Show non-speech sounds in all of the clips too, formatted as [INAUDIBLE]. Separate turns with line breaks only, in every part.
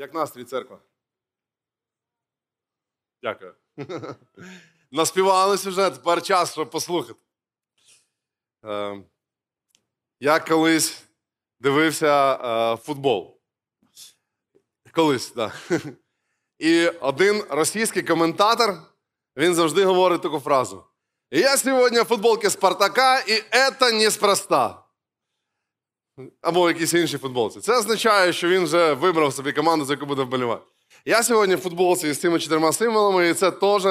Як настрій, церква? Дякую. [LAUGHS] Наспівались вже, тепер час, щоб послухати. Е, я колись дивився е, футбол. Колись, так. Да. [LAUGHS] І один російський коментатор, він завжди говорить таку фразу. Я сьогодні в футболці Спартака, і це неспроста. Або якісь інші футболці. Це означає, що він вже вибрав собі команду, за яку буде вболівати. Я сьогодні в футболці з цими чотирма символами, і це теж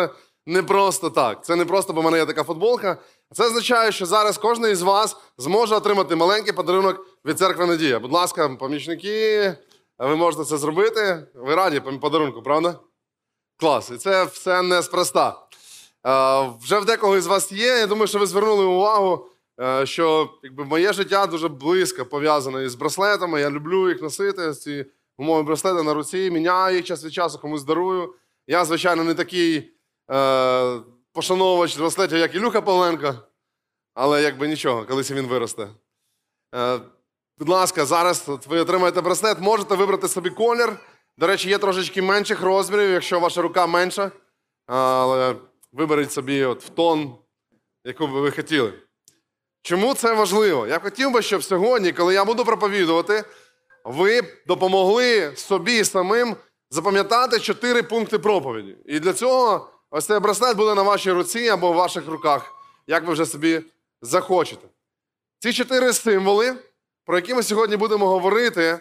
не просто так. Це не просто, бо в мене є така футболка. Це означає, що зараз кожен із вас зможе отримати маленький подарунок від церкви Надія. Будь ласка, помічники, ви можете це зробити. Ви раді подарунку, правда? Клас. І це все неспроста. Е, вже в декого із вас є. Я думаю, що ви звернули увагу, що якби, моє життя дуже близько пов'язане із браслетами. Я люблю їх носити. Ці умови браслети на руці, міняю їх час від часу, комусь дарую. Я, звичайно, не такий е, пошановувач браслетів, як Ілюха Павленко, але якби нічого, колись він виросте. Е, будь ласка, зараз ви отримаєте браслет, можете вибрати собі колір. До речі, є трошечки менших розмірів, якщо ваша рука менша. Але виберіть собі от в тон, яку би ви хотіли. Чому це важливо? Я хотів би, щоб сьогодні, коли я буду проповідувати, ви допомогли собі самим запам'ятати чотири пункти проповіді. І для цього ось цей браслет буде на вашій руці або в ваших руках, як ви вже собі захочете. Ці чотири символи, про які ми сьогодні будемо говорити,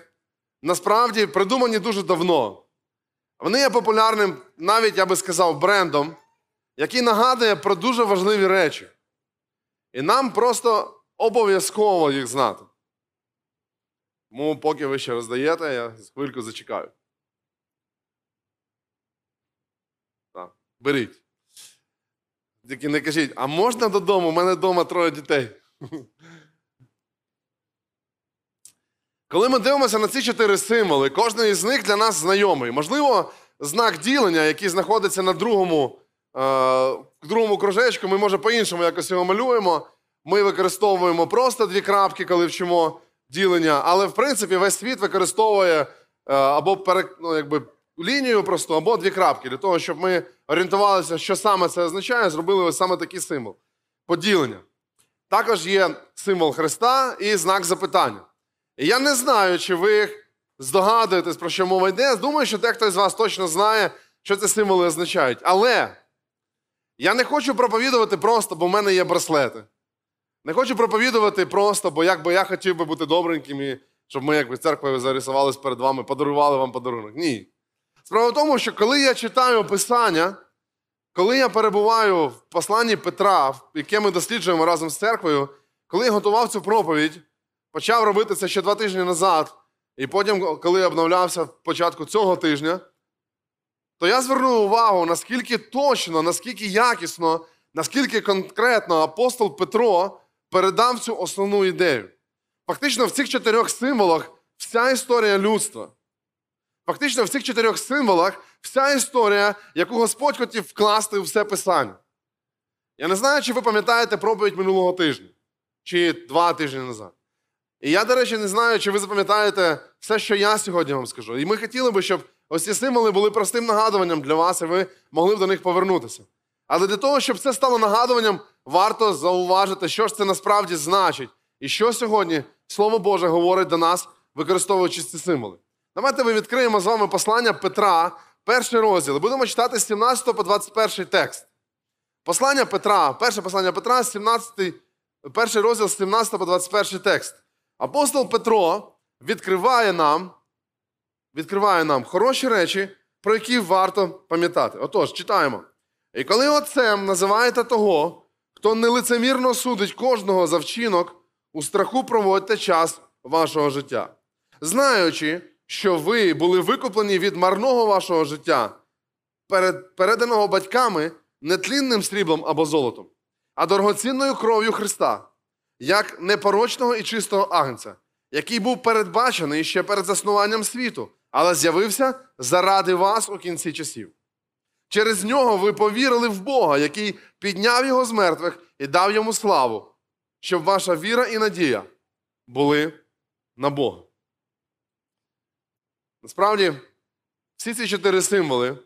насправді придумані дуже давно. Вони є популярним, навіть я би сказав, брендом, який нагадує про дуже важливі речі. І нам просто обов'язково їх знати. Тому, поки ви ще роздаєте, я хвильку зачекаю. Так, Беріть. Тільки не кажіть, а можна додому? У мене вдома троє дітей. [LAUGHS] Коли ми дивимося на ці чотири символи, кожен із них для нас знайомий. Можливо, знак ділення, який знаходиться на другому е, другому кружечку, ми, може, по-іншому якось його малюємо. Ми використовуємо просто дві крапки, коли вчимо ділення, але в принципі весь світ використовує е, або перек, ну, якби, лінію просто, або дві крапки. Для того, щоб ми орієнтувалися, що саме це означає, зробили ось саме такий символ поділення. Також є символ Христа і знак запитання. І я не знаю, чи ви здогадуєтесь, про що мова йде. Думаю, що дехто з вас точно знає, що ці символи означають. Але я не хочу проповідувати просто, бо в мене є браслети. Не хочу проповідувати просто, бо якби я хотів би бути добреньким, і щоб ми, якби церквою зарисувались перед вами, подарували вам подарунок. Ні. Справа в тому, що коли я читаю Писання, коли я перебуваю в посланні Петра, яке ми досліджуємо разом з церквою, коли я готував цю проповідь, почав робити це ще два тижні назад, і потім, коли я обновлявся в початку цього тижня, то я звернув увагу, наскільки точно, наскільки якісно, наскільки конкретно апостол Петро передав цю основну ідею. Фактично, в цих чотирьох символах вся історія людства. Фактично, в цих чотирьох символах вся історія, яку Господь хотів вкласти в все писання. Я не знаю, чи ви пам'ятаєте проповідь минулого тижня, чи два тижні назад. І я, до речі, не знаю, чи ви запам'ятаєте все, що я сьогодні вам скажу. І ми хотіли би, щоб ось ці символи були простим нагадуванням для вас, і ви могли б до них повернутися. Але для того, щоб це стало нагадуванням, варто зауважити, що ж це насправді значить, і що сьогодні Слово Боже говорить до нас, використовуючи ці символи. Давайте ми відкриємо з вами послання Петра, перший розділ. Будемо читати з 17 по 21 текст. Послання Петра, перше послання Петра, 17, перший розділ з 17 по 21 текст. Апостол Петро відкриває нам, відкриває нам хороші речі, про які варто пам'ятати. Отож, читаємо. І коли отцем називаєте того, хто нелицемірно судить кожного за вчинок, у страху проводьте час вашого життя, знаючи, що ви були викуплені від марного вашого життя, перед, переданого батьками нетлінним сріблом або золотом, а дорогоцінною кров'ю Христа, як непорочного і чистого агнця, який був передбачений ще перед заснуванням світу, але з'явився заради вас у кінці часів. Через нього ви повірили в Бога, який підняв його з мертвих і дав йому славу, щоб ваша віра і надія були на Бога. Насправді, всі ці чотири символи,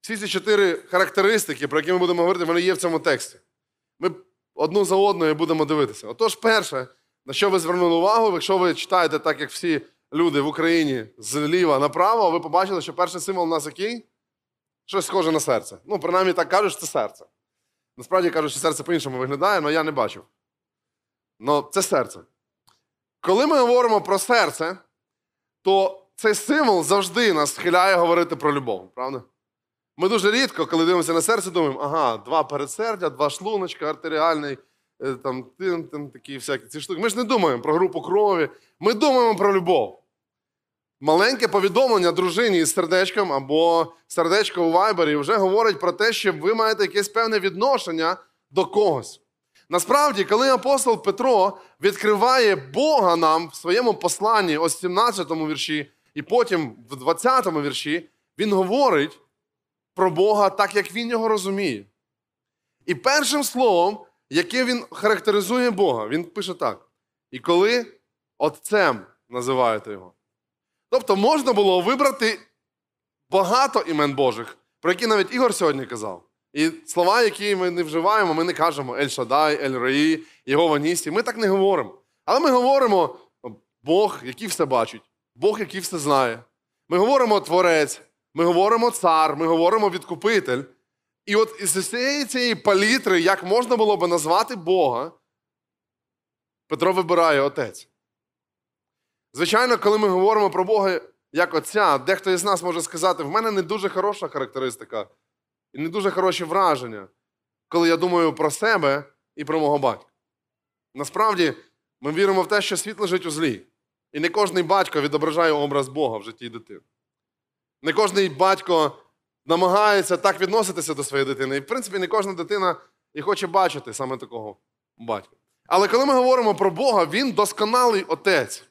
всі ці чотири характеристики, про які ми будемо говорити, вони є в цьому тексті. Ми одну за одною будемо дивитися. Отож, перше, на що ви звернули увагу, якщо ви читаєте так, як всі люди в Україні зліва направо, ви побачили, що перший символ у нас який? Щось схоже на серце. Ну, принаймні так кажуть, що це серце. Насправді кажуть, що серце по-іншому виглядає, але я не бачив. Ну, це серце. Коли ми говоримо про серце, то цей символ завжди нас схиляє говорити про любов, правда? Ми дуже рідко, коли дивимося на серце, думаємо, ага, два передсердя, два шлуночка, артеріальний, е, там, тин, тин, такі всякі ці штуки. Ми ж не думаємо про групу крові, ми думаємо про любов. Маленьке повідомлення дружині із сердечком або сердечко у вайбері вже говорить про те, що ви маєте якесь певне відношення до когось. Насправді, коли апостол Петро відкриває Бога нам в своєму посланні, ось в 17 вірші, і потім в 20 вірші, він говорить про Бога так, як він його розуміє. І першим словом, яке він характеризує Бога, він пише так: і коли Отцем називаєте його. Тобто можна було вибрати багато імен Божих, про які навіть Ігор сьогодні казав. І слова, які ми не вживаємо, ми не кажемо Ель Шадай, Ель Раї, Єгова Нісі. Ми так не говоримо. Але ми говоримо Бог, який все бачить, Бог, який все знає. Ми говоримо Творець, ми говоримо цар, ми говоримо відкупитель. І от із усієї цієї палітри, як можна було би назвати Бога, Петро вибирає Отець. Звичайно, коли ми говоримо про Бога як Отця, дехто із нас може сказати, в мене не дуже хороша характеристика і не дуже хороші враження, коли я думаю про себе і про мого батька. Насправді, ми віримо в те, що світ лежить у злі. І не кожний батько відображає образ Бога в житті дитини. Не кожний батько намагається так відноситися до своєї дитини. І, в принципі, не кожна дитина і хоче бачити саме такого батька. Але коли ми говоримо про Бога, він досконалий отець,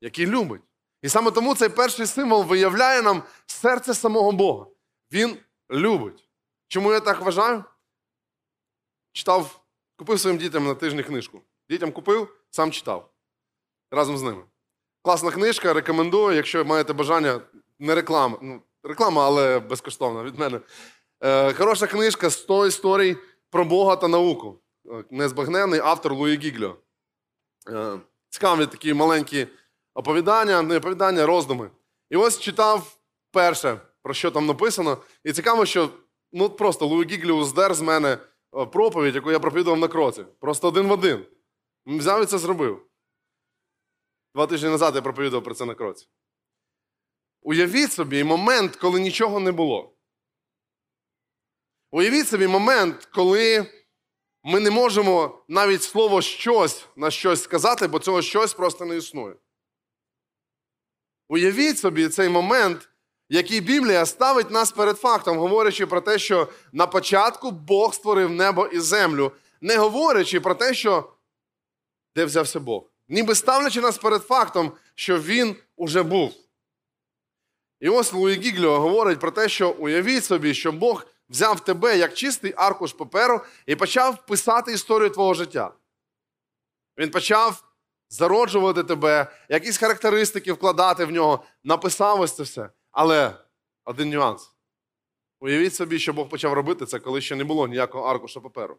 який любить. І саме тому цей перший символ виявляє нам серце самого Бога. Він любить. Чому я так вважаю? Читав, купив своїм дітям на тижні книжку. Дітям купив, сам читав разом з ними. Класна книжка, рекомендую, якщо маєте бажання, не реклама, ну, реклама, але безкоштовна від мене. Е, хороша книжка 100 історій про Бога та науку. Е, Незбагненний автор Луї Гігльо. Е, цікаві такі маленькі оповідання, не оповідання, роздуми. І ось читав перше, про що там написано. І цікаво, що ну, просто Луї Гіглю здер з мене е, проповідь, яку я проповідував на кроці. Просто один в один. Взяв і це зробив. Два тижні назад я проповідував про це на кроці. Уявіть собі момент, коли нічого не було. Уявіть собі момент, коли ми не можемо навіть слово щось на щось сказати, бо цього щось просто не існує. Уявіть собі цей момент, який Біблія ставить нас перед фактом, говорячи про те, що на початку Бог створив небо і землю, не говорячи про те, що де взявся Бог. Ніби ставлячи нас перед фактом, що Він уже був. І ось Луї Гігліо говорить про те, що уявіть собі, що Бог взяв тебе як чистий аркуш паперу і почав писати історію твого життя. Він почав зароджувати тебе, якісь характеристики вкладати в нього, написав ось це все. Але один нюанс. Уявіть собі, що Бог почав робити це, коли ще не було ніякого аркуша паперу.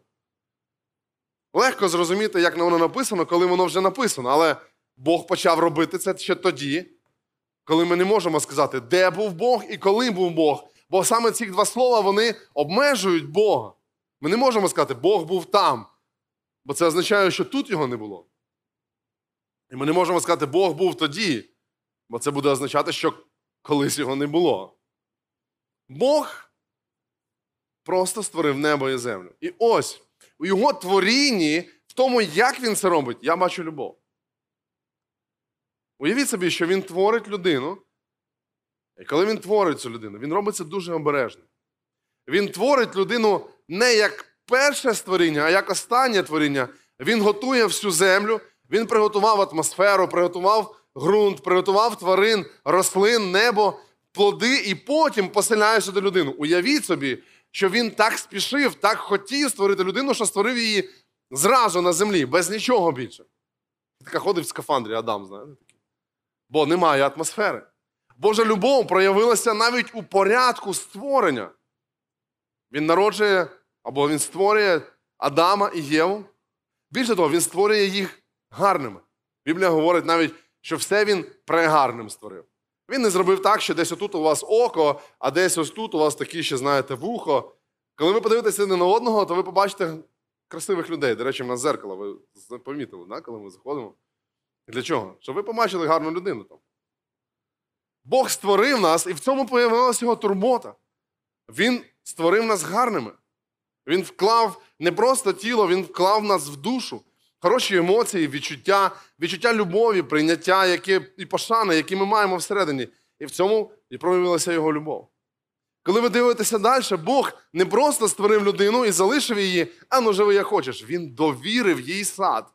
Легко зрозуміти, як воно написано, коли воно вже написано. Але Бог почав робити це ще тоді, коли ми не можемо сказати, де був Бог і коли був Бог. Бо саме ці два слова вони обмежують Бога. Ми не можемо сказати, Бог був там. Бо це означає, що тут його не було. І ми не можемо сказати, Бог був тоді, бо це буде означати, що колись його не було. Бог просто створив небо і землю. І ось у його творінні, в тому, як він це робить, я бачу любов. Уявіть собі, що він творить людину. І коли він творить цю людину, він робить це дуже обережно. Він творить людину не як перше створіння, а як останнє творіння. Він готує всю землю, він приготував атмосферу, приготував ґрунт, приготував тварин, рослин, небо, плоди і потім поселяє сюди людину. Уявіть собі, що він так спішив, так хотів створити людину, що створив її зразу на землі, без нічого більше. Така ходить в скафандрі Адам, знаєте? Бо немає атмосфери. Божа любов проявилася навіть у порядку створення. Він народжує або він створює Адама і Єву. Більше того, він створює їх гарними. Біблія говорить навіть, що все він прегарним створив. Він не зробив так, що десь отут у вас око, а десь ось тут у вас такі ще, знаєте, вухо. Коли ви подивитеся один на одного, то ви побачите красивих людей. До речі, в нас зеркало, ви помітили, да, коли ми заходимо. Для чого? Щоб ви побачили гарну людину там. Бог створив нас, і в цьому появилася його турбота. Він створив нас гарними. Він вклав не просто тіло, він вклав нас в душу. Хороші емоції, відчуття, відчуття любові, прийняття яке, і пошани, які ми маємо всередині. І в цьому і проявилася його любов. Коли ви дивитеся далі, Бог не просто створив людину і залишив її, а ну живи як хочеш. Він довірив їй сад.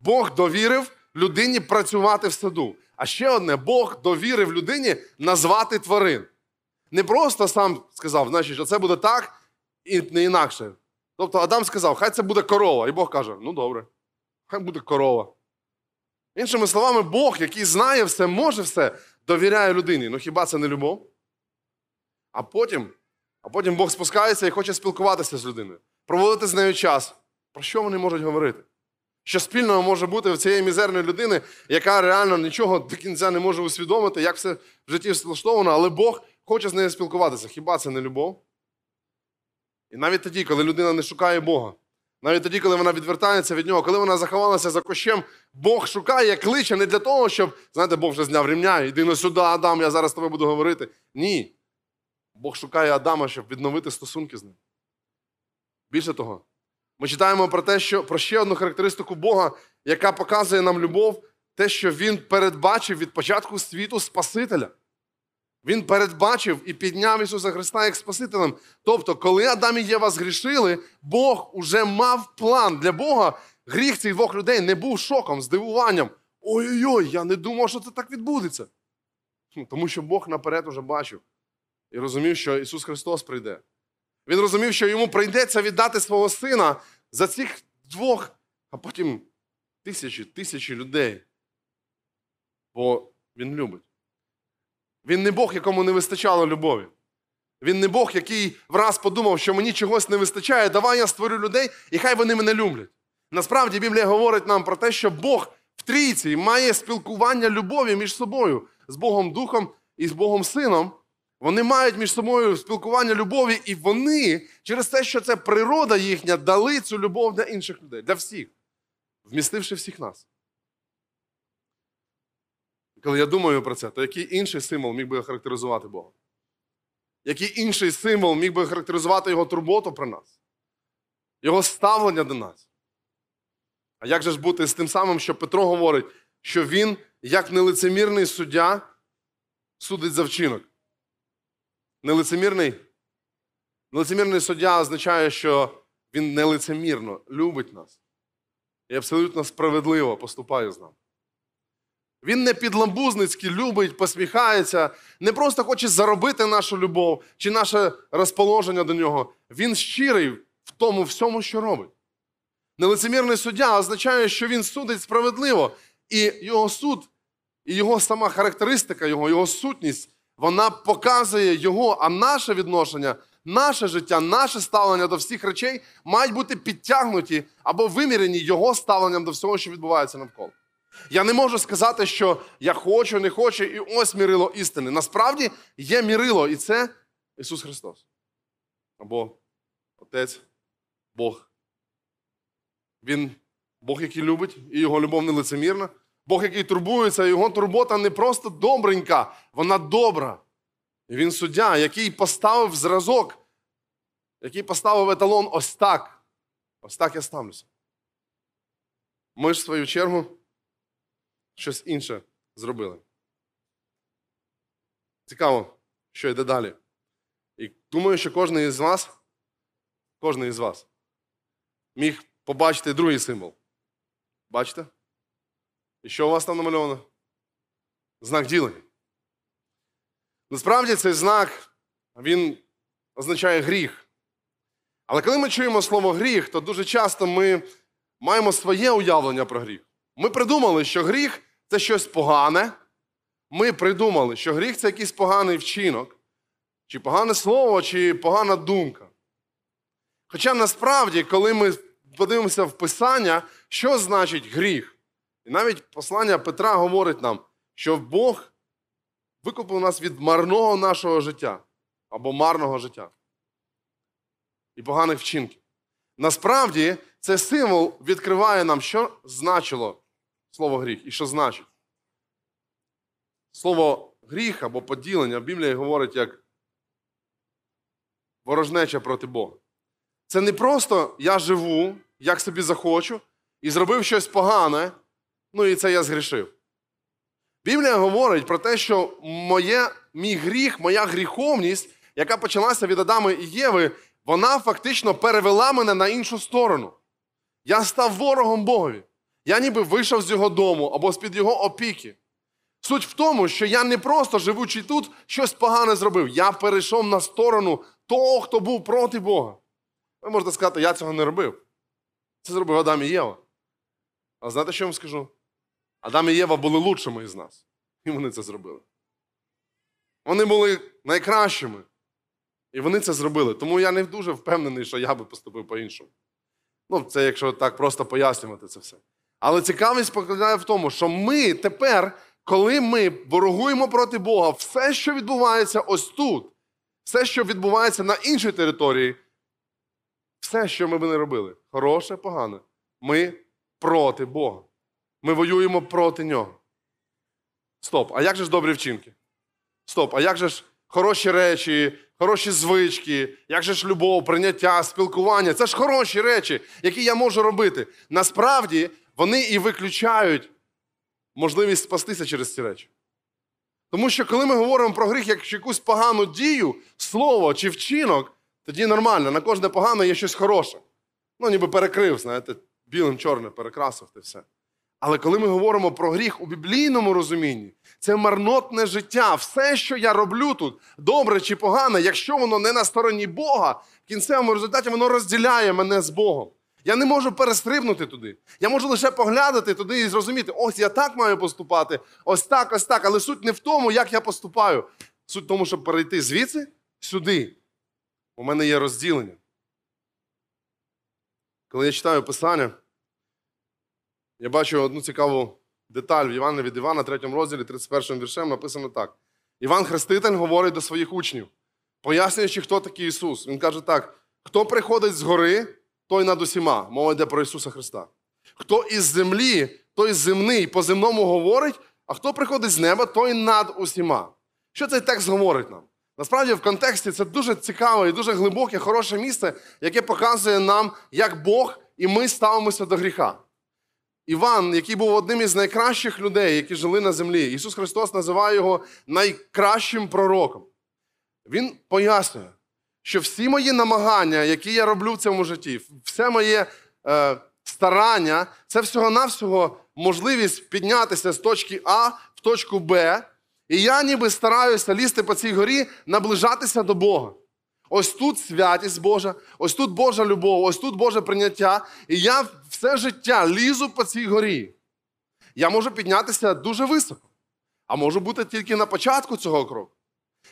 Бог довірив людині працювати в саду. А ще одне, Бог довірив людині назвати тварин. Не просто сам сказав, значить, що це буде так і не інакше. Тобто Адам сказав, хай це буде корова. І Бог каже: ну добре, хай буде корова. Іншими словами, Бог, який знає все, може все, довіряє людині. Ну хіба це не любов? А потім, а потім Бог спускається і хоче спілкуватися з людиною, проводити з нею час. Про що вони можуть говорити? Що спільного може бути в цієї мізерної людини, яка реально нічого до кінця не може усвідомити, як все в житті влаштовано, але Бог хоче з нею спілкуватися. Хіба це не любов? І навіть тоді, коли людина не шукає Бога, навіть тоді, коли вона відвертається від нього, коли вона заховалася за кощем, Бог шукає, кличе не для того, щоб, знаєте, Бог вже зняв рівня, іди на сюди, Адам, я зараз з тобою буду говорити. Ні. Бог шукає Адама, щоб відновити стосунки з ним. Більше того, ми читаємо про те, що про ще одну характеристику Бога, яка показує нам любов, те, що Він передбачив від початку світу Спасителя. Він передбачив і підняв Ісуса Христа як Спасителем. Тобто, коли Адам і Єва згрішили, Бог уже мав план для Бога. Гріх цих двох людей не був шоком, здивуванням. Ой-ой-ой, я не думав, що це так відбудеться. Тому що Бог наперед уже бачив і розумів, що Ісус Христос прийде. Він розумів, що йому прийдеться віддати свого сина за цих двох, а потім тисячі, тисячі людей. Бо Він любить. Він не Бог, якому не вистачало любові. Він не Бог, який враз подумав, що мені чогось не вистачає, давай я створю людей, і хай вони мене люблять. Насправді Біблія говорить нам про те, що Бог в трійці має спілкування любові між собою з Богом Духом і з Богом Сином. Вони мають між собою спілкування любові, і вони, через те, що це природа їхня, дали цю любов для інших людей, для всіх, вмістивши всіх нас. Коли я думаю про це, то який інший символ міг би характеризувати Бога? Який інший символ міг би характеризувати Його турботу про нас? Його ставлення до нас? А як же ж бути з тим самим, що Петро говорить, що він, як нелицемірний суддя, судить за вчинок? Нелицемірний? Нелицемірний суддя означає, що він нелицемірно любить нас і абсолютно справедливо поступає з нами. Він не підламбузницьки любить, посміхається, не просто хоче заробити нашу любов чи наше розположення до нього. Він щирий в тому всьому, що робить. Нелицемірний суддя означає, що він судить справедливо, і його суд, і його сама характеристика, його, його сутність, вона показує його, а наше відношення, наше життя, наше ставлення до всіх речей мають бути підтягнуті або вимірені його ставленням до всього, що відбувається навколо. Я не можу сказати, що я хочу, не хочу, і ось мірило істини. Насправді є мірило, і це Ісус Христос. Або Отець, Бог. Він Бог, який любить, і його любов не лицемірна. Бог, який турбується, його турбота не просто добренька, вона добра. І він суддя, який поставив зразок, який поставив еталон ось так. Ось так я ставлюся. Ми ж, в свою чергу, щось інше зробили. Цікаво, що йде далі. І думаю, що кожен із вас, кожен із вас міг побачити другий символ. Бачите? І що у вас там намальовано? Знак ділення. Насправді цей знак, він означає гріх. Але коли ми чуємо слово гріх, то дуже часто ми маємо своє уявлення про гріх. Ми придумали, що гріх це щось погане. ми придумали, що гріх це якийсь поганий вчинок, чи погане слово, чи погана думка. Хоча насправді, коли ми подивимося в Писання, що значить гріх? І навіть послання Петра говорить нам, що Бог викупив нас від марного нашого життя або марного життя і поганих вчинків. Насправді, цей символ відкриває нам, що значило слово гріх і що значить. Слово гріх або поділення в Біблії говорить як ворожнеча проти Бога. Це не просто я живу, як собі захочу, і зробив щось погане, ну і це я згрішив. Біблія говорить про те, що моє, мій гріх, моя гріховність, яка почалася від Адама і Єви, вона фактично перевела мене на іншу сторону. Я став ворогом Богові. Я ніби вийшов з його дому або з-під його опіки. Суть в тому, що я не просто живучи тут, щось погане зробив. Я перейшов на сторону того, хто був проти Бога. Ви можете сказати, я цього не робив. Це зробив Адам і Єва. А знаєте, що я вам скажу? Адам і Єва були лучшими із нас. І вони це зробили. Вони були найкращими. І вони це зробили. Тому я не дуже впевнений, що я би поступив по-іншому. Ну, це якщо так просто пояснювати це все. Але цікавість покладає в тому, що ми тепер, коли ми ворогуємо проти Бога, все, що відбувається ось тут, все, що відбувається на іншій території, все, що ми би не робили, хороше, погане, ми проти Бога. Ми воюємо проти нього. Стоп, а як же ж добрі вчинки? Стоп, а як же ж хороші речі, хороші звички, як же ж любов, прийняття, спілкування? Це ж хороші речі, які я можу робити. Насправді вони і виключають можливість спастися через ці речі. Тому що коли ми говоримо про гріх як якусь погану дію, слово чи вчинок, тоді нормально, на кожне погане є щось хороше. Ну, ніби перекрив, знаєте, білим чорним перекрасив те все. Але коли ми говоримо про гріх у біблійному розумінні, це марнотне життя. Все, що я роблю тут, добре чи погане, якщо воно не на стороні Бога, в кінцевому результаті воно розділяє мене з Богом. Я не можу перестрибнути туди. Я можу лише поглядати туди і зрозуміти, ось я так маю поступати, ось так, ось так. Але суть не в тому, як я поступаю. Суть в тому, щоб перейти звідси сюди. У мене є розділення. Коли я читаю Писання, я бачу одну цікаву деталь в Івана від Івана, 3 розділі, 31 віршем, написано так. Іван Хреститель говорить до своїх учнів, пояснюючи, хто такий Ісус. Він каже так: хто приходить з гори, той над усіма. Мова йде про Ісуса Христа. Хто із землі, той земний, по земному говорить, а хто приходить з неба, той над усіма. Що цей текст говорить нам? Насправді, в контексті це дуже цікаве і дуже глибоке, хороше місце, яке показує нам, як Бог і ми ставимося до гріха. Іван, який був одним із найкращих людей, які жили на землі, Ісус Христос називає його найкращим пророком. Він пояснює, що всі мої намагання, які я роблю в цьому житті, все моє е, старання, це всього-навсього можливість піднятися з точки А в точку Б. І я ніби стараюся лізти по цій горі, наближатися до Бога. Ось тут святість Божа, ось тут Божа любов, ось тут Боже прийняття. І я все життя лізу по цій горі. Я можу піднятися дуже високо, а можу бути тільки на початку цього кроку.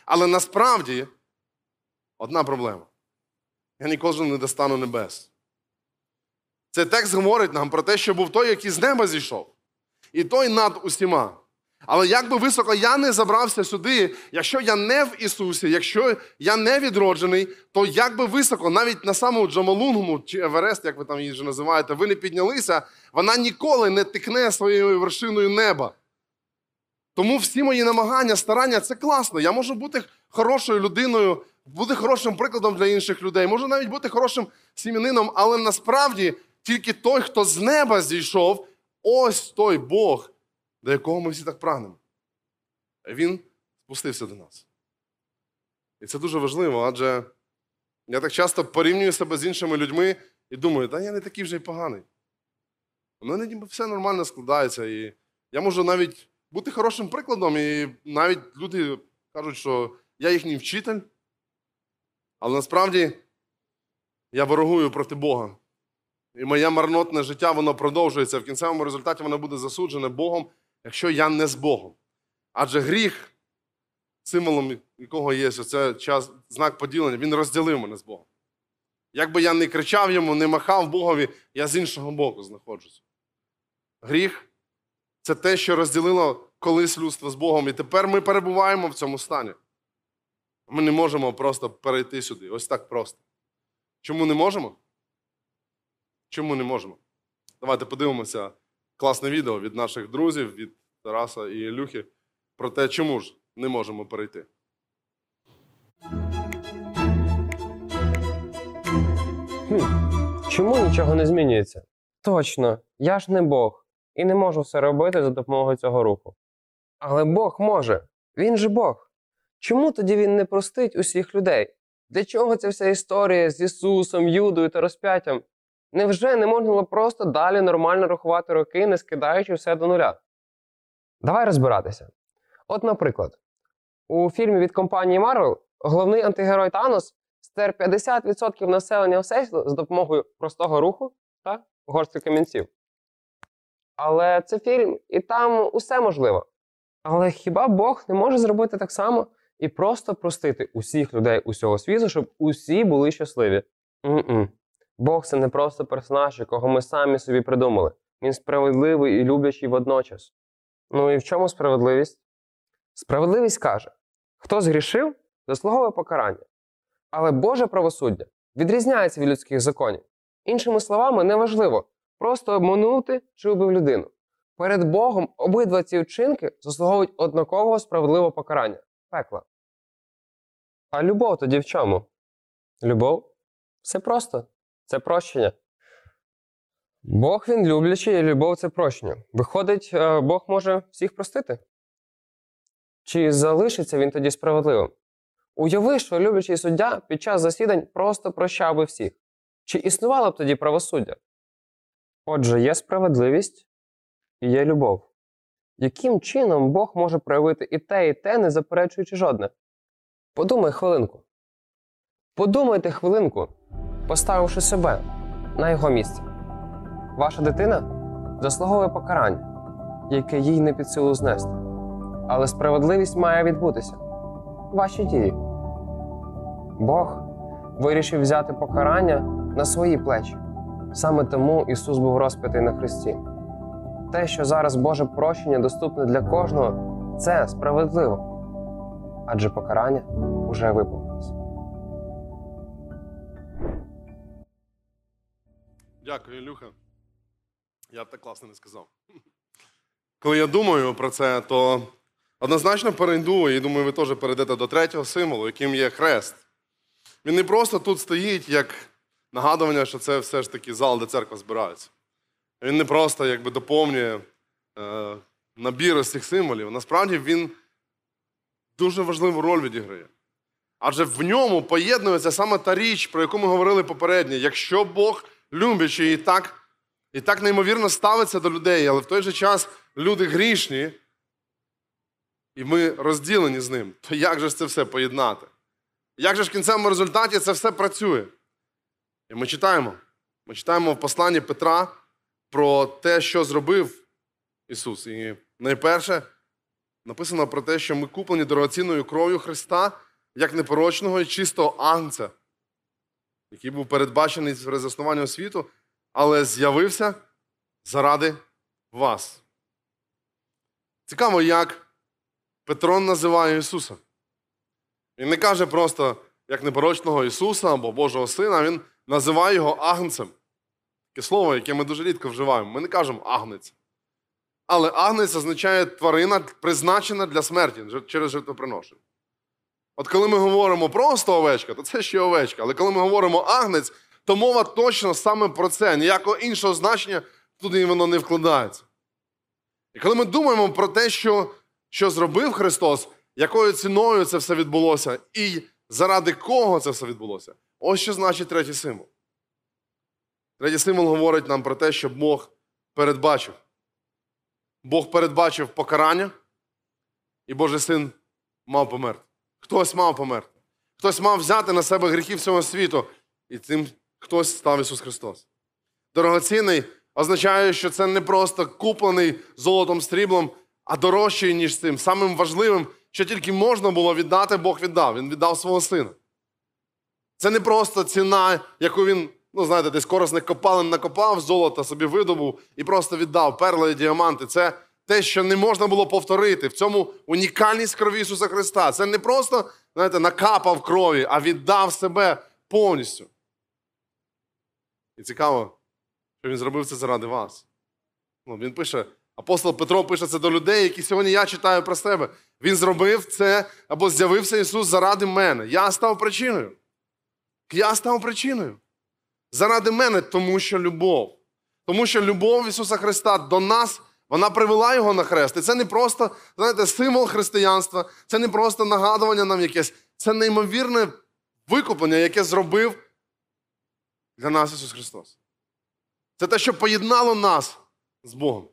Але насправді одна проблема. Я ніколи не достану небес. Цей текст говорить нам про те, що був той, який з неба зійшов, і той над усіма. Але як би високо я не забрався сюди, якщо я не в Ісусі, якщо я не відроджений, то як би високо, навіть на самому Джамалунгму чи Еверест, як ви там її вже називаєте, ви не піднялися, вона ніколи не тикне своєю вершиною неба. Тому всі мої намагання, старання це класно. Я можу бути хорошою людиною, бути хорошим прикладом для інших людей, можу навіть бути хорошим сім'янином, але насправді тільки той, хто з неба зійшов, ось той Бог до якого ми всі так прагнемо. Він спустився до нас. І це дуже важливо, адже я так часто порівнюю себе з іншими людьми і думаю, та я не такий вже й поганий. У мене ніби все нормально складається. І я можу навіть бути хорошим прикладом, і навіть люди кажуть, що я їхній вчитель. Але насправді я ворогую проти Бога. І моє марнотне життя воно продовжується. В кінцевому результаті воно буде засуджене Богом якщо я не з Богом. Адже гріх, символом якого є оце час, знак поділення, він розділив мене з Богом. Як би я не кричав йому, не махав Богові, я з іншого боку знаходжуся. Гріх це те, що розділило колись людство з Богом. І тепер ми перебуваємо в цьому стані. Ми не можемо просто перейти сюди. Ось так просто. Чому не можемо? Чому не можемо? Давайте подивимося класне відео від наших друзів, від Тараса і Ілюхи про те, чому ж не можемо перейти.
Хм, чому нічого не змінюється? Точно, я ж не Бог і не можу все робити за допомогою цього руху. Але Бог може, він же Бог. Чому тоді він не простить усіх людей? Для чого ця вся історія з Ісусом, Юдою та розп'яттям? Невже не можна було просто далі нормально рахувати роки, не скидаючи все до нуля? Давай розбиратися. От, наприклад, у фільмі від компанії Marvel головний антигерой Танос стер 50% населення Всесвіту з допомогою простого руху та горстки камінців. Але це фільм, і там усе можливо. Але хіба Бог не може зробити так само і просто простити усіх людей усього світу, щоб усі були щасливі? М-м. Бог це не просто персонаж, якого ми самі собі придумали. Він справедливий і люблячий водночас. Ну і в чому справедливість? Справедливість каже: хто згрішив, заслуговує покарання. Але Боже правосуддя відрізняється від людських законів. Іншими словами, неважливо просто обманути чи убив людину. Перед Богом обидва ці вчинки заслуговують однакового справедливого покарання пекла. А любов тоді в чому? Любов? Все просто. Це прощення. Бог він люблячий, і любов це прощення. Виходить, е, Бог може всіх простити? Чи залишиться він тоді справедливим? Уяви, що люблячий суддя під час засідань просто прощав би всіх. Чи існувало б тоді правосуддя? Отже, є справедливість і є любов. Яким чином Бог може проявити і те, і те, не заперечуючи жодне? Подумай хвилинку. Подумайте хвилинку, поставивши себе на його місце. Ваша дитина заслуговує покарання, яке їй не під силу знести. Але справедливість має відбутися. Ваші дії. Бог вирішив взяти покарання на свої плечі. Саме тому Ісус був розп'ятий на Христі. Те, що зараз Боже прощення доступне для кожного, це справедливо. Адже покарання уже виповнилось.
Дякую, Ілюха. Я б так класно не сказав. Коли я думаю про це, то однозначно перейду, і думаю, ви теж перейдете до третього символу, яким є хрест. Він не просто тут стоїть як нагадування, що це все ж таки зал, де церква збирається. Він не просто якби доповнює е, набір з цих символів. Насправді він дуже важливу роль відіграє. Адже в ньому поєднується саме та річ, про яку ми говорили попередньо. Якщо Бог люблячий і так, і так неймовірно ставиться до людей, але в той же час люди грішні, і ми розділені з ним, то як же ж це все поєднати? Як же ж в кінцевому результаті це все працює? І ми читаємо. Ми читаємо в посланні Петра про те, що зробив Ісус. І найперше написано про те, що ми куплені дорогоцінною кров'ю Христа як непорочного і чистого агнця, який був передбачений при заснуванні світу, але з'явився заради вас. Цікаво, як Петро називає Ісуса. Він не каже просто як непорочного Ісуса або Божого Сина, Він називає його агнцем. Таке слово, яке ми дуже рідко вживаємо. Ми не кажемо агнець. Але агнець означає тварина, призначена для смерті через жертвоприношення. От коли ми говоримо просто овечка, то це ще овечка. Але коли ми говоримо агнець, то мова точно саме про це. Ніякого іншого значення туди воно не вкладається. І коли ми думаємо про те, що, що зробив Христос, якою ціною це все відбулося, і заради кого це все відбулося, ось що значить третій символ. Третій символ говорить нам про те, що Бог передбачив. Бог передбачив покарання, і Божий син мав померти. Хтось мав померти. Хтось мав взяти на себе гріхи всього світу, і цим хтось став Ісус Христос. Дорогоцінний означає, що це не просто куплений золотом стріблом, А дорожче, ніж цим, самим важливим, що тільки можна було віддати, Бог віддав. Він віддав свого сина. Це не просто ціна, яку він, ну знаєте, десь корисних копалин накопав, золото собі видобув і просто віддав перли і діаманти. Це те, що не можна було повторити. В цьому унікальність крові Ісуса Христа. Це не просто, знаєте, накапав крові, а віддав себе повністю. І цікаво, що він зробив це заради вас. Ну, він пише, апостол Петро пише це до людей, які сьогодні я читаю про себе. Він зробив це або з'явився Ісус заради мене. Я став причиною. Я став причиною. Заради мене, тому що любов. Тому що любов Ісуса Христа до нас, вона привела Його на хрест. І це не просто, знаєте, символ християнства, це не просто нагадування нам якесь, це неймовірне викуплення, яке зробив для нас Ісус Христос. Це те, що поєднало нас з Богом.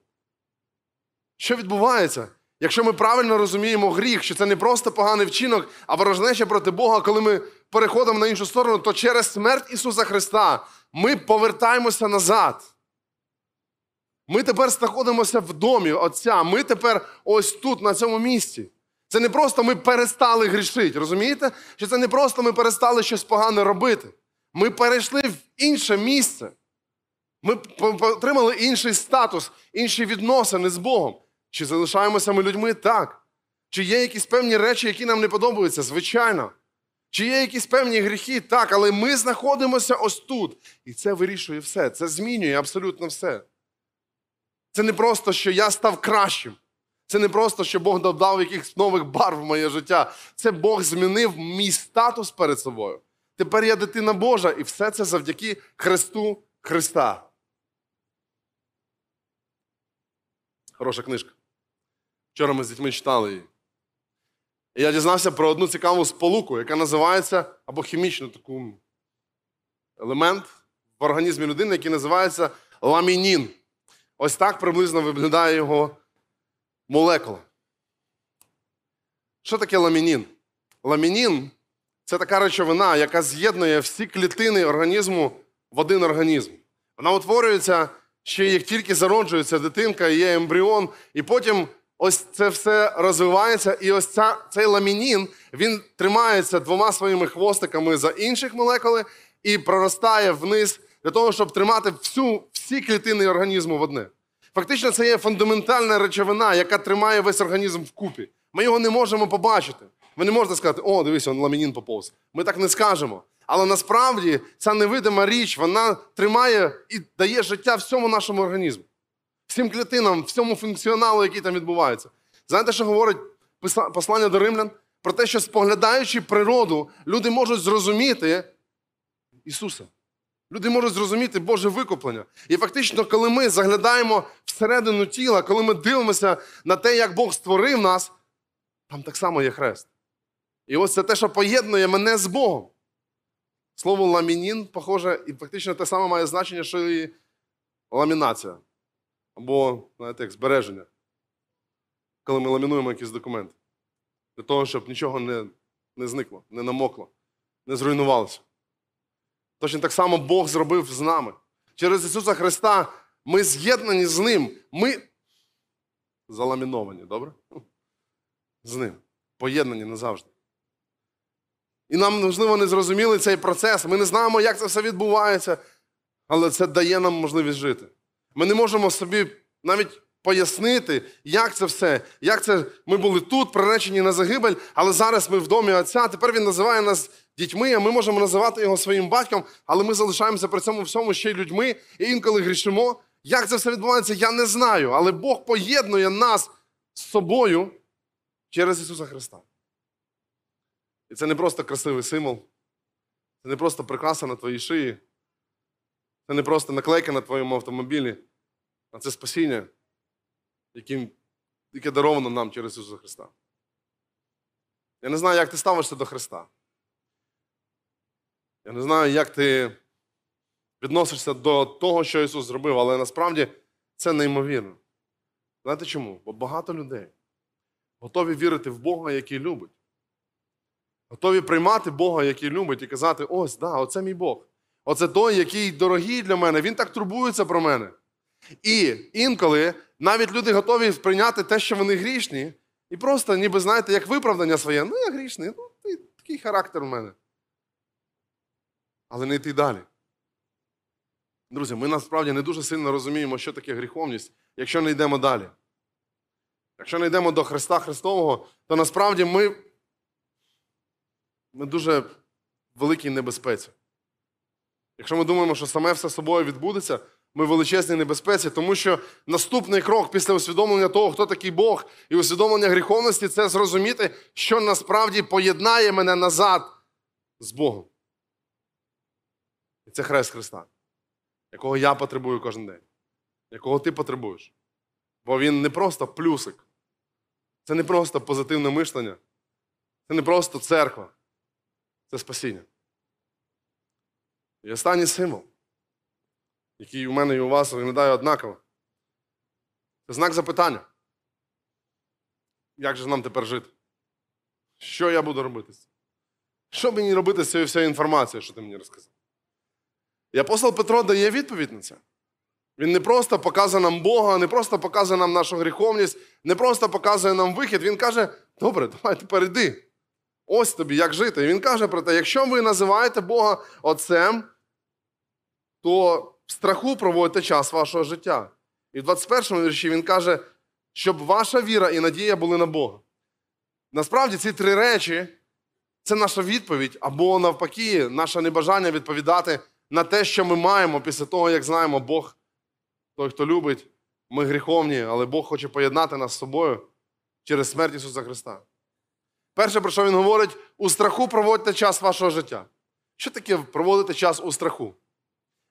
Що відбувається, якщо ми правильно розуміємо гріх, що це не просто поганий вчинок, а ворожнеча проти Бога, коли ми переходимо на іншу сторону, то через смерть Ісуса Христа ми повертаємося назад. Ми тепер знаходимося в домі Отця. Ми тепер ось тут, на цьому місці. Це не просто ми перестали грішити, розумієте? Що це не просто ми перестали щось погане робити. Ми перейшли в інше місце. Ми отримали інший статус, інші відносини з Богом. Чи залишаємося ми людьми? Так. Чи є якісь певні речі, які нам не подобаються? Звичайно. Чи є якісь певні гріхи? Так, але ми знаходимося ось тут. І це вирішує все. Це змінює абсолютно все. Це не просто, що я став кращим. Це не просто, що Бог додав якихось нових барв в моє життя. Це Бог змінив мій статус перед собою. Тепер я дитина Божа, і все це завдяки Христу Христа. Хороша книжка. Вчора ми з дітьми читали її. І я дізнався про одну цікаву сполуку, яка називається або хімічну таку елемент в організмі людини, який називається ламінін. Ось так приблизно виглядає його молекула. Що таке ламінін? Ламінін це така речовина, яка з'єднує всі клітини організму в один організм. Вона утворюється ще як тільки зароджується дитинка, є ембріон, і потім ось це все розвивається, і ось ця, цей ламінін він тримається двома своїми хвостиками за інших молекули і проростає вниз для того, щоб тримати всю, всі клітини організму в одне. Фактично, це є фундаментальна речовина, яка тримає весь організм вкупі. Ми його не можемо побачити. Ви не можете сказати, о, дивись, он ламінін поповз. Ми так не скажемо. Але насправді ця невидима річ, вона тримає і дає життя всьому нашому організму, всім клітинам, всьому функціоналу, який там відбувається. Знаєте, що говорить послання до римлян? Про те, що споглядаючи природу, люди можуть зрозуміти Ісуса. Люди можуть зрозуміти Боже викуплення. І фактично, коли ми заглядаємо всередину тіла, коли ми дивимося на те, як Бог створив нас, там так само є хрест. І ось це те, що поєднує мене з Богом. Слово ламінін, похоже, і фактично те саме має значення, що і ламінація. Або, знаєте, як збереження. Коли ми ламінуємо якісь документи. Для того, щоб нічого не, не зникло, не намокло, не зруйнувалося. Точно так само Бог зробив з нами. Через Ісуса Христа ми з'єднані з Ним. Ми заламіновані, добре? З Ним. Поєднані назавжди. І нам, можливо, не зрозуміли цей процес. Ми не знаємо, як це все відбувається, але це дає нам можливість жити. Ми не можемо собі навіть пояснити, як це все, як це ми були тут, приречені на загибель, але зараз ми в домі Отця. Тепер він називає нас дітьми, а ми можемо називати його своїм батьком, але ми залишаємося при цьому всьому ще й людьми і інколи грішимо. Як це все відбувається, я не знаю. Але Бог поєднує нас з собою через Ісуса Христа. І це не просто красивий символ, це не просто прикраса на твоїй шиї, це не просто наклейка на твоєму автомобілі, а це спасіння, яким, яке даровано нам через Ісуса Христа. Я не знаю, як ти ставишся до Христа. Я не знаю, як ти відносишся до того, що Ісус зробив, але насправді це неймовірно. Знаєте чому? Бо багато людей готові вірити в Бога, який любить. Готові приймати Бога, який любить, і казати: ось, да, оце мій Бог. Оце той, який дорогий для мене, він так турбується про мене. І інколи навіть люди готові прийняти те, що вони грішні, і просто, ніби знаєте, як виправдання своє, ну я грішний, ну такий характер у мене. Але не йти далі. Друзі, ми насправді не дуже сильно розуміємо, що таке гріховність, якщо не йдемо далі. Якщо не йдемо до Христа Христового, то насправді ми, ми дуже в великій небезпеці. Якщо ми думаємо, що саме все собою відбудеться, ми в величезній небезпеці, тому що наступний крок після усвідомлення того, хто такий Бог, і усвідомлення гріховності це зрозуміти, що насправді поєднає мене назад з Богом. І це хрест Христа, якого я потребую кожен день, якого ти потребуєш. Бо він не просто плюсик, це не просто позитивне мишлення, це не просто церква, це спасіння. І останній символ, який у мене і у вас виглядає однаково, це знак запитання. Як же нам тепер жити? Що я буду робити? Що мені робити з цією всією інформацією, що ти мені розказав? І апостол Петро дає відповідь на це. Він не просто показує нам Бога, не просто показує нам нашу гріховність, не просто показує нам вихід. Він каже: добре, давай тепер іди. Ось тобі, як жити. І він каже про те, якщо ви називаєте Бога Отцем, то в страху проводите час вашого життя. І в 21 му вірші він каже, щоб ваша віра і надія були на Бога. Насправді ці три речі це наша відповідь, або навпаки, наше небажання відповідати на те, що ми маємо після того, як знаємо Бог, той, хто любить, ми гріховні, але Бог хоче поєднати нас з собою через смерть Ісуса Христа. Перше, про що він говорить, у страху проводьте час вашого життя. Що таке проводити час у страху?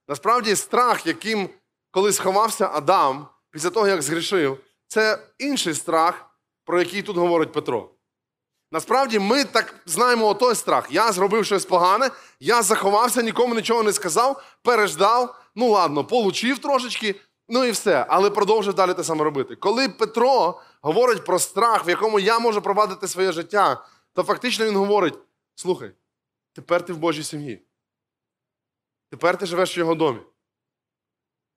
Насправді, страх, яким колись ховався Адам після того, як згрішив, це інший страх, про який тут говорить Петро. Насправді, ми так знаємо отой страх. Я зробив щось погане, я заховався, нікому нічого не сказав, переждав, ну ладно, получив трошечки, ну і все, але продовжив далі те саме робити. Коли Петро говорить про страх, в якому я можу провадити своє життя, то фактично він говорить: слухай, тепер ти в Божій сім'ї. Тепер ти живеш в його домі.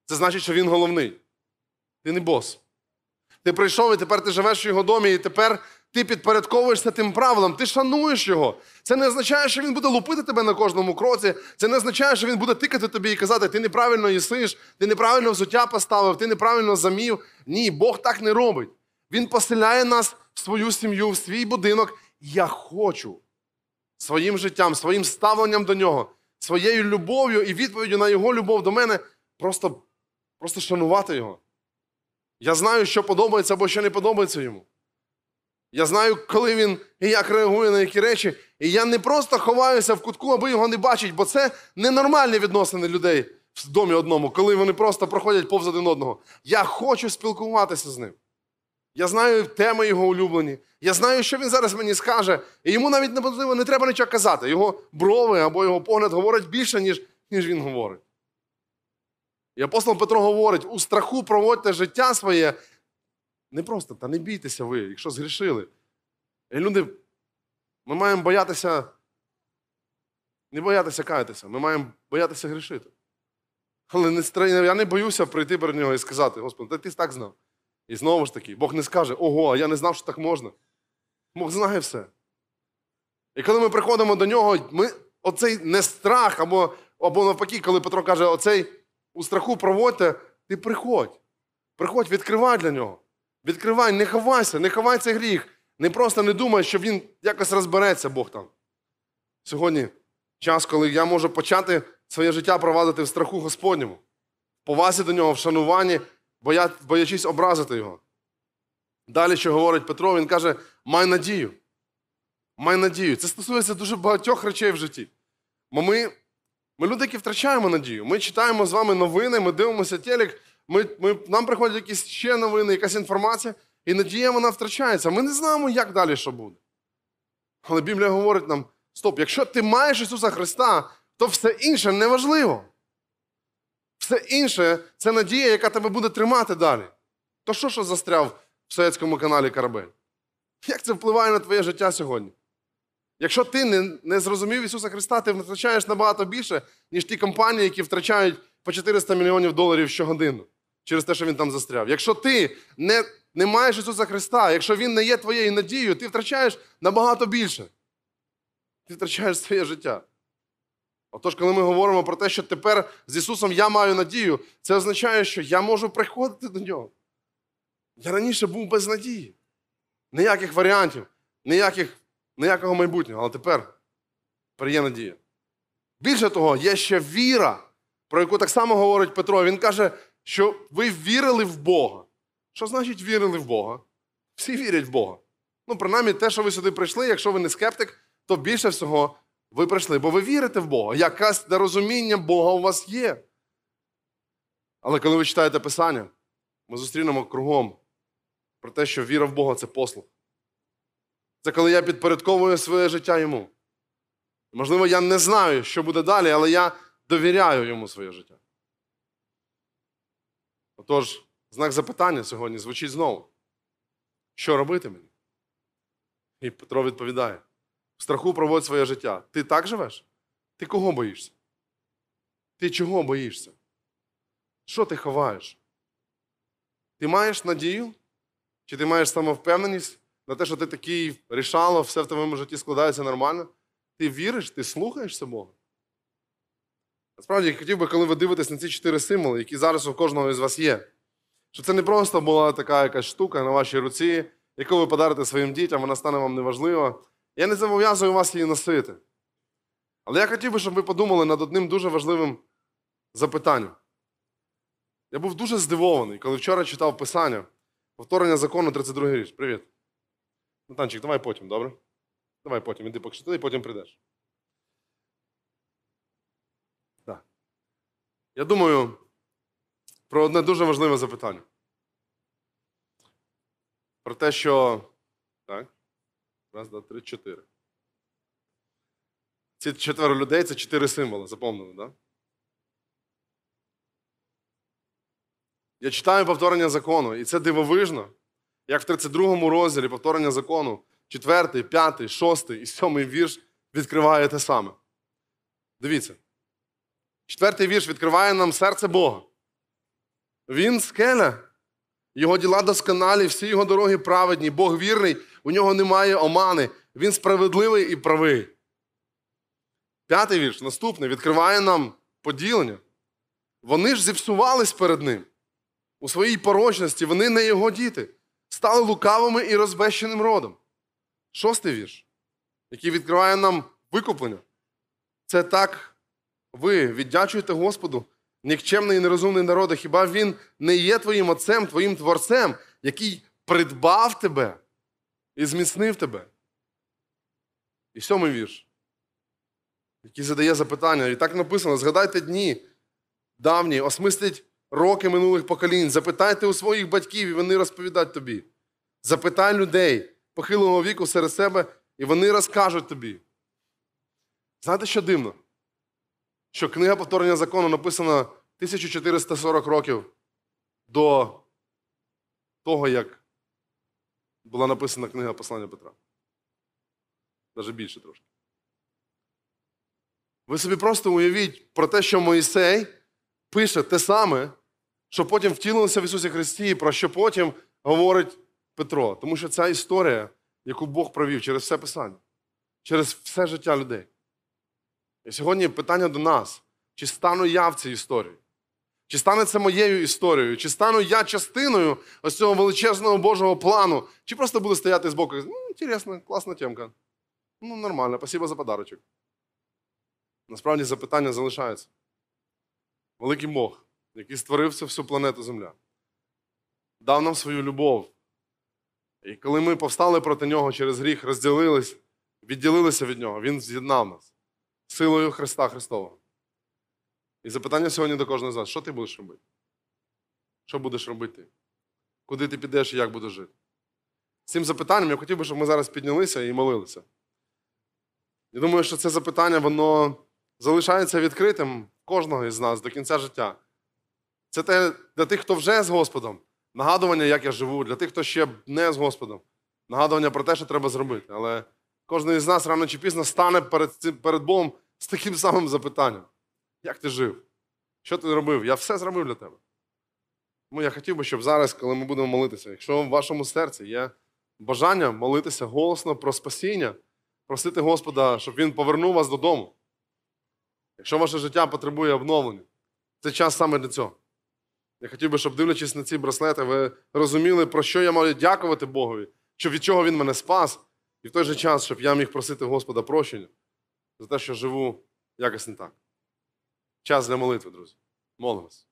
Це значить, що він головний. Ти не бос. Ти прийшов і тепер ти живеш в його домі, і тепер ти підпорядковуєшся тим правилам, ти шануєш його. Це не означає, що він буде лупити тебе на кожному кроці. Це не означає, що він буде тикати тобі і казати, ти неправильно їсиш, ти неправильно взуття поставив, ти неправильно замів. Ні, Бог так не робить. Він поселяє нас в свою сім'ю, в свій будинок. Я хочу своїм життям, своїм ставленням до нього, своєю любов'ю і відповіддю на його любов до мене просто, просто шанувати його. Я знаю, що подобається або що не подобається йому. Я знаю, коли він і як реагує на які речі. І я не просто ховаюся в кутку, аби його не бачить, бо це ненормальні відносини людей в домі одному, коли вони просто проходять повз один одного. Я хочу спілкуватися з ним. Я знаю теми його улюблені. Я знаю, що він зараз мені скаже. І йому навіть неможливо, не треба нічого казати. Його брови або його погляд говорять більше, ніж, ніж він говорить. І апостол Петро говорить: у страху проводьте життя своє. Не просто, та не бійтеся ви, якщо згрішили. І люди, ми маємо боятися, не боятися каятися, ми маємо боятися грішити. Але не, я не боюся прийти перед нього і сказати, Господи, ти так знав. І знову ж таки, Бог не скаже, ого, я не знав, що так можна. Бог знає все. І коли ми приходимо до нього, ми оцей не страх, або, або навпаки, коли Петро каже, оцей у страху проводьте, ти приходь. Приходь, відкривай для нього. Відкривай, не ховайся, не ховай цей гріх. Не просто не думай, що він якось розбереться, Бог там. Сьогодні час, коли я можу почати своє життя провадити в страху Господньому, в повазі до нього, в шануванні, боя- боячись образити його. Далі, що говорить Петро, він каже: май надію. Май надію. Це стосується дуже багатьох речей в житті. Бо ми, ми люди, які втрачаємо надію. Ми читаємо з вами новини, ми дивимося телек, ми, ми, нам приходять якісь ще новини, якась інформація, і надія вона втрачається. Ми не знаємо, як далі що буде. Але Біблія говорить нам: стоп, якщо ти маєш Ісуса Христа, то все інше неважливо. Все інше це надія, яка тебе буде тримати далі. То що що застряв в Советському каналі Корабель? Як це впливає на твоє життя сьогодні? Якщо ти не, не зрозумів Ісуса Христа, ти втрачаєш набагато більше, ніж ті компанії, які втрачають по 400 мільйонів доларів щогодину. через те, що він там застряв. Якщо ти не, не маєш Ісуса Христа, якщо Він не є твоєю надією, ти втрачаєш набагато більше. Ти втрачаєш своє життя. Отож, коли ми говоримо про те, що тепер з Ісусом я маю надію, це означає, що я можу приходити до нього. Я раніше був без надії. Ніяких варіантів, ніяких, ніякого майбутнього, але тепер, є надія. Більше того, є ще віра, про яку так само говорить Петро. Він каже, що ви вірили в Бога. Що значить вірили в Бога? Всі вірять в Бога. Ну, принаймні, те, що ви сюди прийшли, якщо ви не скептик, то більше всього ви прийшли, бо ви вірите в Бога. Якась розуміння Бога у вас є. Але коли ви читаєте Писання, ми зустрінемо кругом про те, що віра в Бога це послуг. Це коли я підпорядковую своє життя йому. Можливо, я не знаю, що буде далі, але я довіряю йому своє життя. Отож, знак запитання сьогодні звучить знову. Що робити мені? І Петро відповідає: в страху проводь своє життя. Ти так живеш? Ти кого боїшся? Ти чого боїшся? Що ти ховаєш? Ти маєш надію? Чи ти маєш самовпевненість на те, що ти такий рішало, все в твоєму житті складається нормально? Ти віриш, ти слухаєшся Бога? Насправді, я хотів би, коли ви дивитесь на ці чотири символи, які зараз у кожного із вас є, щоб це не просто була така якась штука на вашій руці, яку ви подарите своїм дітям, вона стане вам неважлива. Я не зобов'язую вас її носити. Але я хотів би, щоб ви подумали над одним дуже важливим запитанням. Я був дуже здивований, коли вчора читав Писання, повторення закону 32 річ. Привіт. Натанчик, давай потім, добре? Давай потім, іди туди, і потім прийдеш. Так. Я думаю про одне дуже важливе запитання. Про те, що. Так. Раз, два, три, чотири. Ці четверо людей це чотири символи. Запомнили? Да? Я читаю повторення закону, і це дивовижно, як в 32-му розділі повторення закону, 4, 5, 6 і 7 вірш відкриває те саме. Дивіться. Четвертий вірш відкриває нам серце Бога. Він скеля, його діла досконалі, всі його дороги праведні, Бог вірний, у нього немає омани, він справедливий і правий. П'ятий вірш, наступний, відкриває нам поділення. Вони ж зіпсувались перед ним. У своїй порочності вони не його діти, стали лукавими і розбещеним родом. Шостий вірш, який відкриває нам викуплення. Це так ви віддячуєте Господу, нікчемний і нерозумний народи. Хіба він не є твоїм отцем, твоїм творцем, який придбав тебе і зміцнив тебе? І сьомий вірш, який задає запитання. І так написано: згадайте дні давні, осмисліть роки минулих поколінь, запитайте у своїх батьків, і вони розповідають тобі. Запитай людей похилого віку серед себе, і вони розкажуть тобі. Знаєте, що дивно? Що книга повторення закону написана 1440 років до того, як була написана книга послання Петра. Навіть більше трошки. Ви собі просто уявіть про те, що Моїсей пише те саме, що потім втілилося в Ісусі Христі, про що потім говорить Петро. Тому що ця історія, яку Бог провів через все Писання, через все життя людей. І сьогодні питання до нас: чи стану я в цій історії? Чи стане це моєю історією? Чи стану я частиною ось цього величезного Божого плану? Чи просто буду стояти збоку і ну, інтересно, класна темка. Ну, нормально, спасибо за подарочок. Насправді запитання залишається. Великий Бог, який створив цю всю планету Земля, дав нам свою любов. І коли ми повстали проти нього через гріх, розділились, відділилися від нього, Він з'єднав нас силою Христа Христового. І запитання сьогодні до кожного з нас: що ти будеш робити? Що будеш робити? Куди ти підеш і як будеш жити? З цим запитанням я хотів би, щоб ми зараз піднялися і молилися. Я думаю, що це запитання, воно залишається відкритим кожного із нас до кінця життя. Це те для тих, хто вже з Господом, нагадування, як я живу, для тих, хто ще не з Господом, нагадування про те, що треба зробити. Але кожен із нас рано чи пізно стане перед, перед Богом з таким самим запитанням: як ти жив? Що ти робив? Я все зробив для тебе. Тому я хотів би, щоб зараз, коли ми будемо молитися, якщо в вашому серці є бажання молитися голосно про спасіння, просити Господа, щоб Він повернув вас додому. Якщо ваше життя потребує обновлення, це час саме для цього. Я хотів би, щоб дивлячись на ці браслети, ви розуміли, про що я маю дякувати Богові, що від чого Він мене спас, і в той же час, щоб я міг просити Господа прощення за те, що живу якось не так. Час для молитви, друзі. Молимось.